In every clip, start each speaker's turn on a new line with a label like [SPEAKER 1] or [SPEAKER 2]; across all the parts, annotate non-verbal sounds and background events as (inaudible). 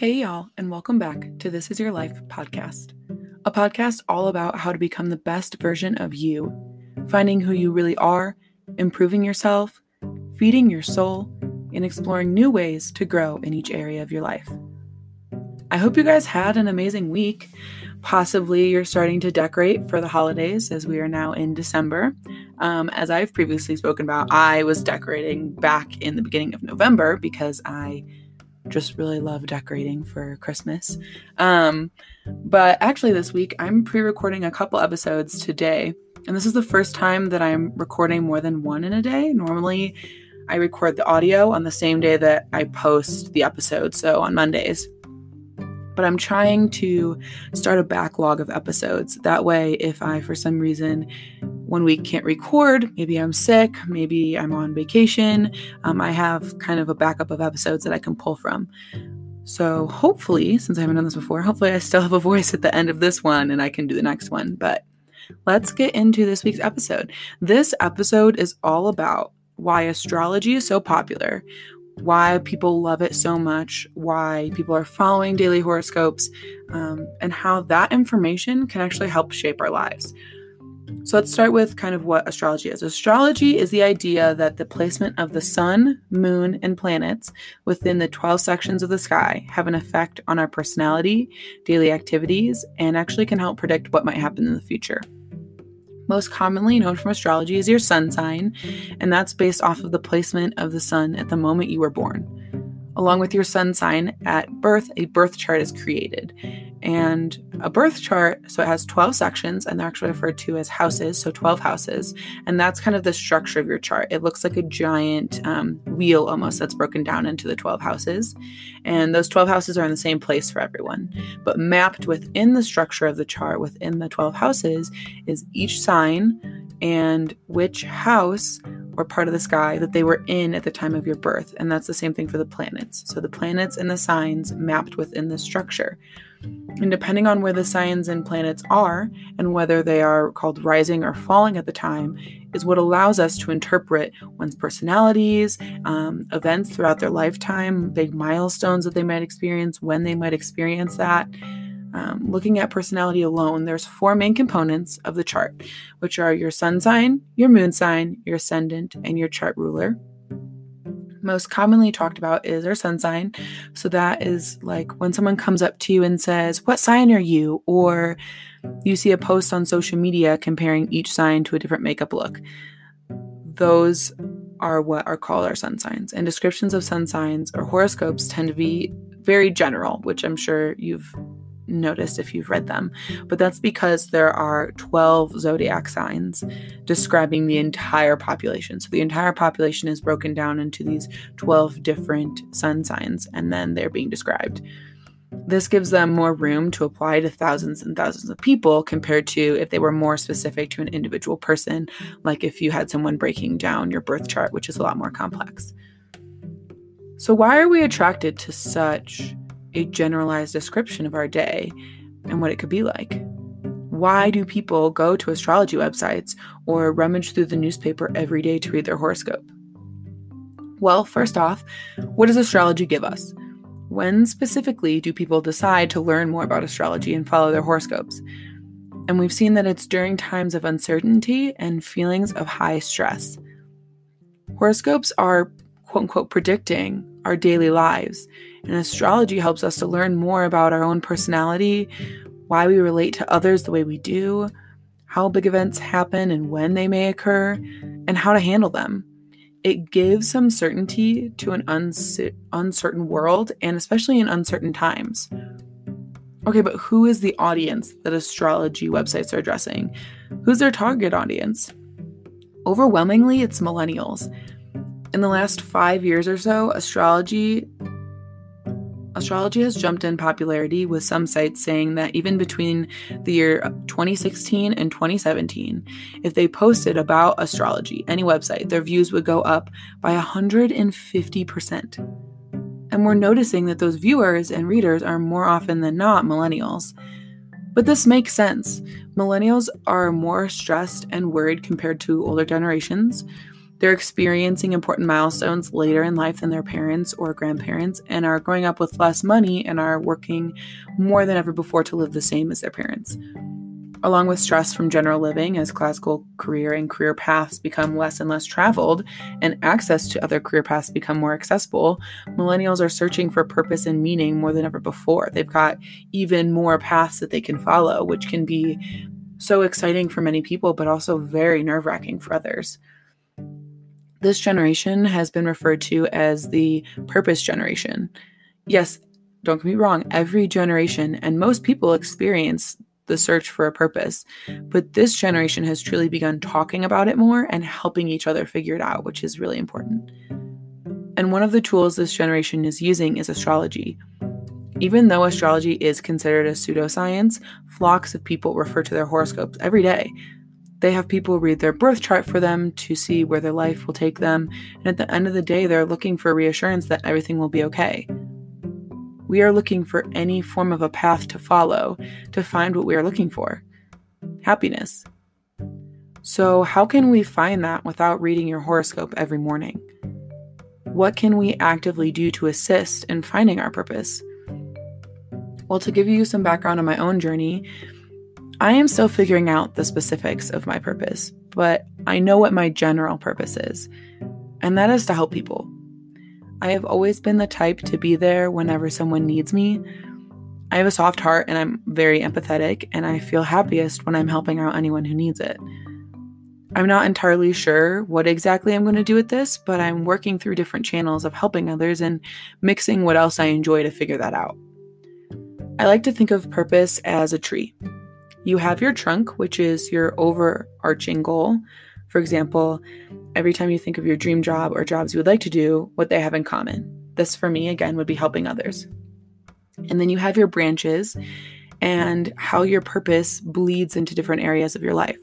[SPEAKER 1] Hey, y'all, and welcome back to This Is Your Life podcast, a podcast all about how to become the best version of you, finding who you really are, improving yourself, feeding your soul, and exploring new ways to grow in each area of your life. I hope you guys had an amazing week. Possibly you're starting to decorate for the holidays as we are now in December. Um, as I've previously spoken about, I was decorating back in the beginning of November because I just really love decorating for Christmas. Um, but actually, this week I'm pre recording a couple episodes today. And this is the first time that I'm recording more than one in a day. Normally, I record the audio on the same day that I post the episode, so on Mondays. But I'm trying to start a backlog of episodes. That way, if I, for some reason, one week can't record, maybe I'm sick, maybe I'm on vacation, um, I have kind of a backup of episodes that I can pull from. So hopefully, since I haven't done this before, hopefully I still have a voice at the end of this one and I can do the next one. But let's get into this week's episode. This episode is all about why astrology is so popular, why people love it so much, why people are following daily horoscopes, um, and how that information can actually help shape our lives. So let's start with kind of what astrology is. Astrology is the idea that the placement of the sun, moon, and planets within the 12 sections of the sky have an effect on our personality, daily activities, and actually can help predict what might happen in the future. Most commonly known from astrology is your sun sign, and that's based off of the placement of the sun at the moment you were born. Along with your sun sign at birth, a birth chart is created and a birth chart. So it has 12 sections, and they're actually referred to as houses, so 12 houses. And that's kind of the structure of your chart. It looks like a giant um, wheel almost that's broken down into the 12 houses. And those 12 houses are in the same place for everyone. But mapped within the structure of the chart, within the 12 houses, is each sign and which house or part of the sky that they were in at the time of your birth. And that's the same thing for the planets. So the planets and the signs mapped within the structure. And depending on where the signs and planets are, and whether they are called rising or falling at the time, is what allows us to interpret one's personalities, um, events throughout their lifetime, big milestones that they might experience, when they might experience that. Um, looking at personality alone, there's four main components of the chart, which are your sun sign, your moon sign, your ascendant, and your chart ruler most commonly talked about is our sun sign. So that is like when someone comes up to you and says, What sign are you? Or you see a post on social media comparing each sign to a different makeup look. Those are what are called our sun signs. And descriptions of sun signs or horoscopes tend to be very general, which I'm sure you've noticed if you've read them, but that's because there are 12 zodiac signs describing the entire population. So the entire population is broken down into these 12 different sun signs, and then they're being described. This gives them more room to apply to thousands and thousands of people compared to if they were more specific to an individual person, like if you had someone breaking down your birth chart, which is a lot more complex. So, why are we attracted to such a generalized description of our day and what it could be like. Why do people go to astrology websites or rummage through the newspaper every day to read their horoscope? Well, first off, what does astrology give us? When specifically do people decide to learn more about astrology and follow their horoscopes? And we've seen that it's during times of uncertainty and feelings of high stress. Horoscopes are quote unquote predicting our daily lives. And astrology helps us to learn more about our own personality, why we relate to others the way we do, how big events happen and when they may occur, and how to handle them. It gives some certainty to an uncertain world and especially in uncertain times. Okay, but who is the audience that astrology websites are addressing? Who's their target audience? Overwhelmingly, it's millennials in the last five years or so, astrology astrology has jumped in popularity with some sites saying that even between the year 2016 and 2017 if they posted about astrology any website their views would go up by 150% and we're noticing that those viewers and readers are more often than not millennials. But this makes sense. Millennials are more stressed and worried compared to older generations They're experiencing important milestones later in life than their parents or grandparents and are growing up with less money and are working more than ever before to live the same as their parents. Along with stress from general living, as classical career and career paths become less and less traveled and access to other career paths become more accessible, millennials are searching for purpose and meaning more than ever before. They've got even more paths that they can follow, which can be so exciting for many people, but also very nerve wracking for others. This generation has been referred to as the purpose generation. Yes, don't get me wrong, every generation and most people experience the search for a purpose. But this generation has truly begun talking about it more and helping each other figure it out, which is really important. And one of the tools this generation is using is astrology. Even though astrology is considered a pseudoscience, flocks of people refer to their horoscopes every day. They have people read their birth chart for them to see mm. where their life will take them, and at the end of the day, they're looking for reassurance that everything will be okay. We are looking for any form of a path to follow to find what we are looking for happiness. So, how can we find that without reading your horoscope every morning? What can we actively do to assist in finding our purpose? Well, to give you some background on my own journey, I am still figuring out the specifics of my purpose, but I know what my general purpose is, and that is to help people. I have always been the type to be there whenever someone needs me. I have a soft heart and I'm very empathetic, and I feel happiest when I'm helping out anyone who needs it. I'm not entirely sure what exactly I'm going to do with this, but I'm working through different channels of helping others and mixing what else I enjoy to figure that out. I like to think of purpose as a tree. You have your trunk, which is your overarching goal, for example, every time you think of your dream job or jobs you would like to do, what they have in common. This, for me, again, would be helping others. And then you have your branches and how your purpose bleeds into different areas of your life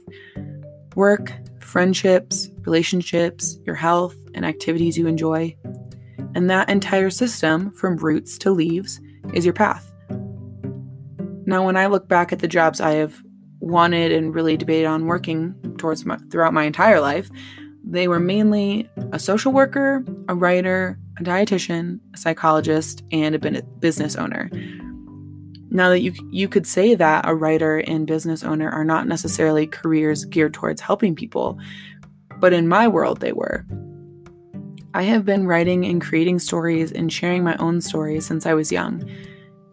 [SPEAKER 1] work, friendships, relationships, your health, and activities you enjoy. And that entire system, from roots to leaves, is your path. Now, when I look back at the jobs I have wanted and really debated on working towards my, throughout my entire life, they were mainly a social worker, a writer, a dietitian, a psychologist, and a business owner. Now that you you could say that a writer and business owner are not necessarily careers geared towards helping people, but in my world they were. I have been writing and creating stories and sharing my own stories since I was young.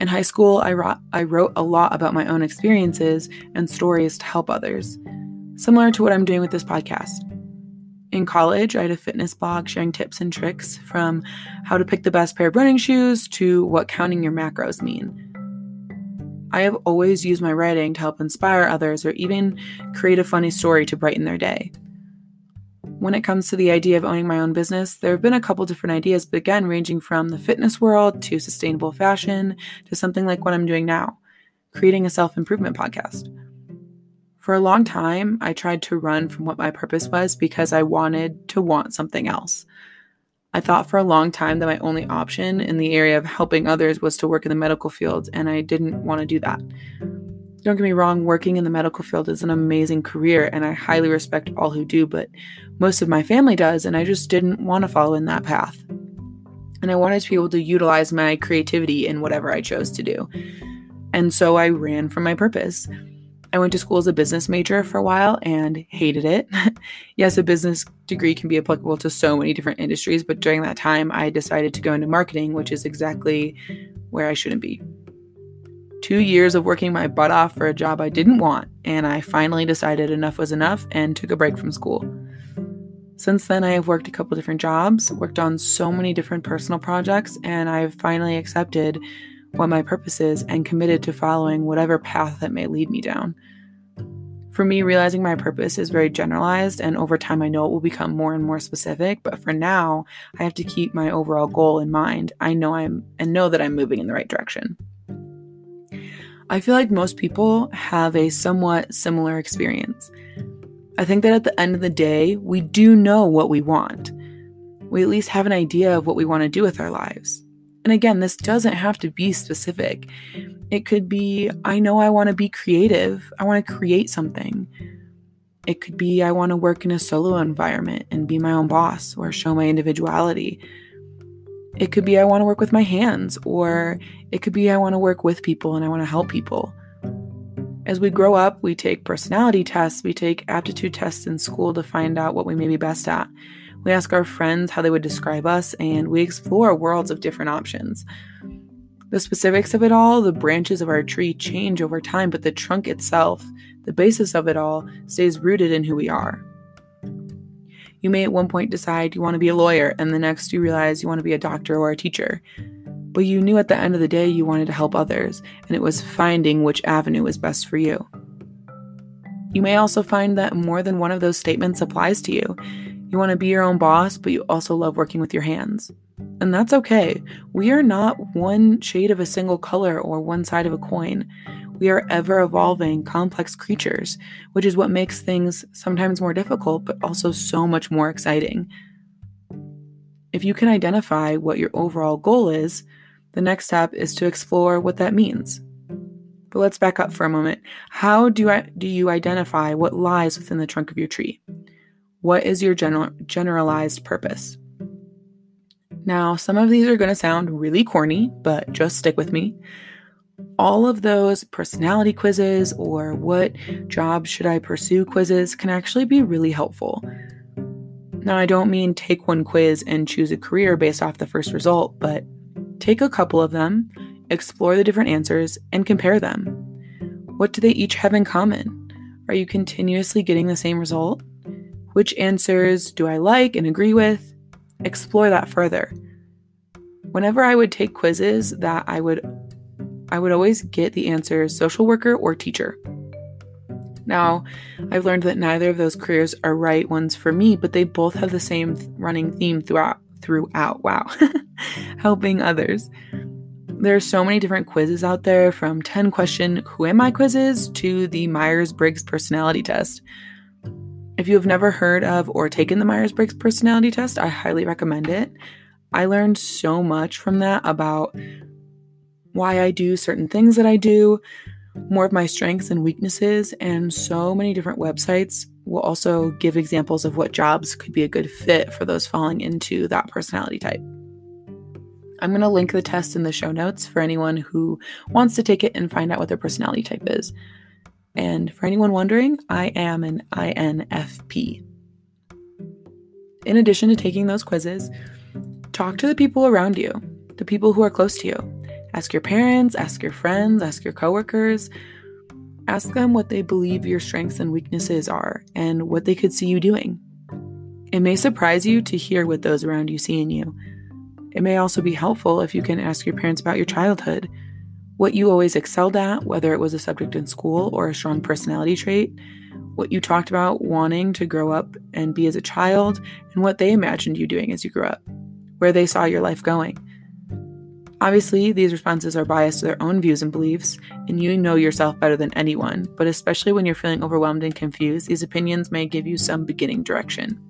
[SPEAKER 1] In high school, I wrote, I wrote a lot about my own experiences and stories to help others, similar to what I'm doing with this podcast. In college, I had a fitness blog sharing tips and tricks from how to pick the best pair of running shoes to what counting your macros mean. I have always used my writing to help inspire others or even create a funny story to brighten their day when it comes to the idea of owning my own business, there have been a couple different ideas, but again, ranging from the fitness world to sustainable fashion to something like what I'm doing now, creating a self improvement podcast. For a long time, I tried to run from what my purpose was because I wanted to want something else. I thought for a long time that my only option in the area of helping others was to work in the medical field, and I didn't want to do that. Don't get me wrong, working in the medical field is an amazing career and I highly respect all who do, but most of my family does, and I just didn't want to follow in that path. And I wanted to be able to utilize my creativity in whatever I chose to do. And so I ran from my purpose. I went to school as a business major for a while and hated it. (laughs) yes, a business degree can be applicable to so many different industries, but during that time, I decided to go into marketing, which is exactly where I shouldn't be two years of working my butt off for a job I didn't want, and I finally decided enough was enough and took a break from school. Since then, I have worked a couple different jobs, worked on so many different personal projects, and I've finally accepted what my purpose is and committed to following whatever path that may lead me down. For me, realizing my purpose is very generalized, and over time, I know it will become more and more specific. But for now, I have to keep my overall goal in mind. I know I'm and know that I'm moving in the right direction. I feel like most people have a somewhat similar experience. I think that at the end of the day, we do know what we want. We at least have an idea of what we want to do with our lives. And again, this doesn't have to be specific. It could be I know I want to be creative, I want to create something. It could be I want to work in a solo environment and be my own boss or show my individuality. It could be I want to work with my hands, or it could be I want to work with people and I want to help people. As we grow up, we take personality tests, we take aptitude tests in school to find out what we may be best at. We ask our friends how they would describe us, and we explore worlds of different options. The specifics of it all, the branches of our tree change over time, but the trunk itself, the basis of it all, stays rooted in who we are. You may at one point decide you want to be a lawyer, and the next you realize you want to be a doctor or a teacher. But you knew at the end of the day you wanted to help others, and it was finding which avenue was best for you. You may also find that more than one of those statements applies to you. You want to be your own boss, but you also love working with your hands. And that's okay. We are not one shade of a single color or one side of a coin. We are ever evolving, complex creatures, which is what makes things sometimes more difficult, but also so much more exciting. If you can identify what your overall goal is, the next step is to explore what that means. But let's back up for a moment. How do, I, do you identify what lies within the trunk of your tree? What is your general, generalized purpose? Now, some of these are going to sound really corny, but just stick with me. All of those personality quizzes or what job should I pursue quizzes can actually be really helpful. Now, I don't mean take one quiz and choose a career based off the first result, but take a couple of them, explore the different answers, and compare them. What do they each have in common? Are you continuously getting the same result? Which answers do I like and agree with? explore that further. Whenever I would take quizzes that I would I would always get the answers social worker or teacher. Now, I've learned that neither of those careers are right ones for me, but they both have the same running theme throughout throughout. Wow. (laughs) Helping others. There are so many different quizzes out there from 10 question who am I quizzes to the Myers-Briggs personality test. If you have never heard of or taken the Myers Briggs personality test, I highly recommend it. I learned so much from that about why I do certain things that I do, more of my strengths and weaknesses, and so many different websites will also give examples of what jobs could be a good fit for those falling into that personality type. I'm going to link the test in the show notes for anyone who wants to take it and find out what their personality type is. And for anyone wondering, I am an INFP. In addition to taking those quizzes, talk to the people around you, the people who are close to you. Ask your parents, ask your friends, ask your coworkers. Ask them what they believe your strengths and weaknesses are and what they could see you doing. It may surprise you to hear what those around you see in you. It may also be helpful if you can ask your parents about your childhood what you always excelled at, whether it was a subject in school or a strong personality trait, what you talked about wanting to grow up and be as a child, and what they imagined you doing as you grew up, where they saw your life going. Obviously, these responses are biased to their own views and beliefs, and you know yourself better than anyone, but especially when you're feeling overwhelmed and confused, these opinions may give you some beginning direction.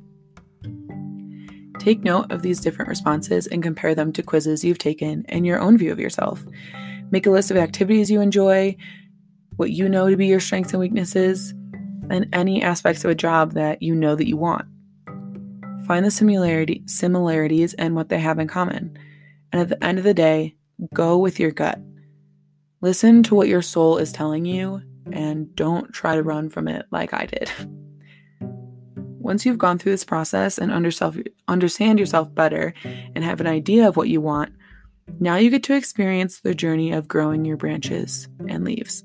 [SPEAKER 1] Take note of these different responses and compare them to quizzes you've taken and your own view of yourself. Make a list of activities you enjoy, what you know to be your strengths and weaknesses, and any aspects of a job that you know that you want. Find the similarity, similarities and what they have in common. And at the end of the day, go with your gut. Listen to what your soul is telling you and don't try to run from it like I did. (laughs) Once you've gone through this process and understand yourself better and have an idea of what you want, now you get to experience the journey of growing your branches and leaves,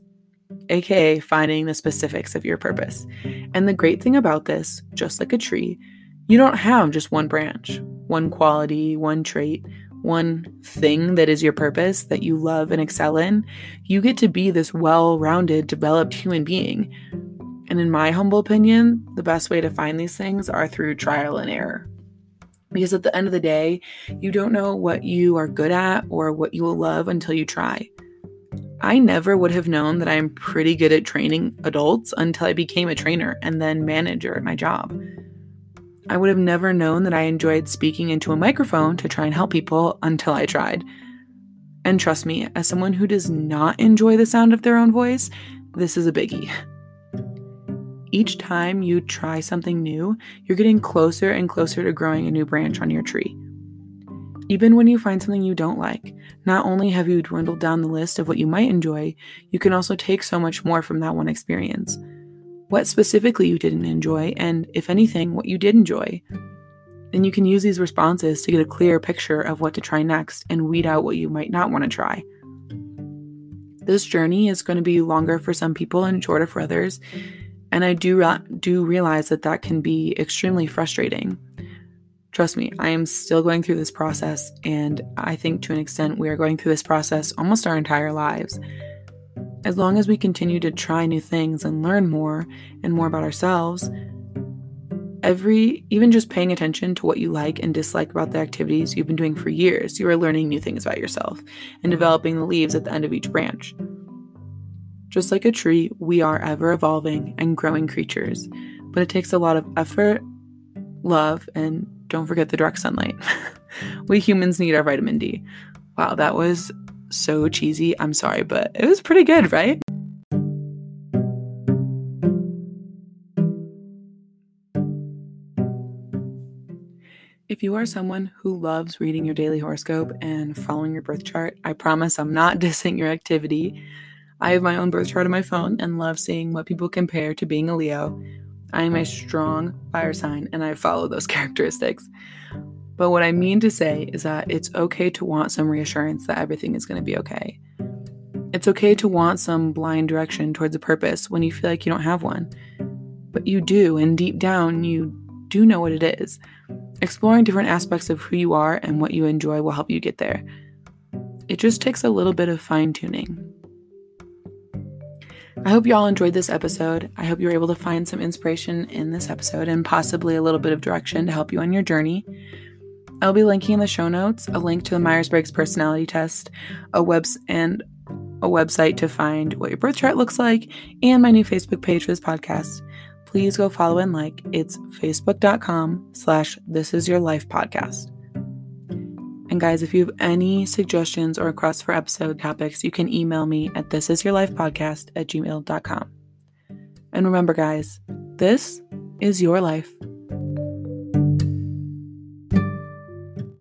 [SPEAKER 1] aka finding the specifics of your purpose. And the great thing about this, just like a tree, you don't have just one branch, one quality, one trait, one thing that is your purpose that you love and excel in. You get to be this well rounded, developed human being. And in my humble opinion, the best way to find these things are through trial and error. Because at the end of the day, you don't know what you are good at or what you will love until you try. I never would have known that I'm pretty good at training adults until I became a trainer and then manager at my job. I would have never known that I enjoyed speaking into a microphone to try and help people until I tried. And trust me, as someone who does not enjoy the sound of their own voice, this is a biggie. each time you try something new, you're getting closer and closer to growing a new branch on your tree. Even when you find something you don't like, not only have you dwindled down the list of what you might enjoy, you can also take so much more from that one experience. What specifically you didn't enjoy, and if anything, what you did enjoy. Then you can use these responses to get a clearer picture of what to try next and weed out what you might not want to try. This journey is going to be longer for some people and shorter for others, and I do re- do realize that that can be extremely frustrating. Trust me, I am still going through this process, and I think to an extent we are going through this process almost our entire lives. As long as we continue to try new things and learn more and more about ourselves, every, even just paying attention to what you like and dislike about the activities you've been doing for years, you are learning new things about yourself and developing the leaves at the end of each branch. Just like a tree, we are ever evolving and growing creatures, but it takes a lot of effort, love, and don't forget the direct sunlight. (laughs) we humans need our vitamin D. Wow, that was so cheesy. I'm sorry, but it was pretty good, right? If you are someone who loves reading your daily horoscope and following your birth chart, I promise I'm not (laughs) dissing your activity. I have my own birth chart on my phone and love seeing what people compare to being a Leo, I am a strong fire sign and I follow those (laughs) characteristics. But what I mean to say mm. is that it's okay to want some reassurance that everything is going to be okay. It's okay to want some blind direction towards a purpose when you feel like you don't have one. But you do, and deep down, you do know what it is. Exploring different aspects of who you are and what you enjoy will help you get there. It just takes a little bit of fine tuning. I hope you all enjoyed this episode. I hope you were able to find some inspiration in this episode and possibly a little bit of direction to help you on your journey. I'll be linking in the show notes a link to the Myers-Briggs personality test, a webs and a website to find what your birth chart looks like, and my new Facebook page for this podcast. Please go follow and like. It's facebook.com slash this is your life podcast. And guys, if you have any suggestions or requests for episode topics, you can email me at thisisyourlifepodcast at gmail.com. And remember, guys, this is your life.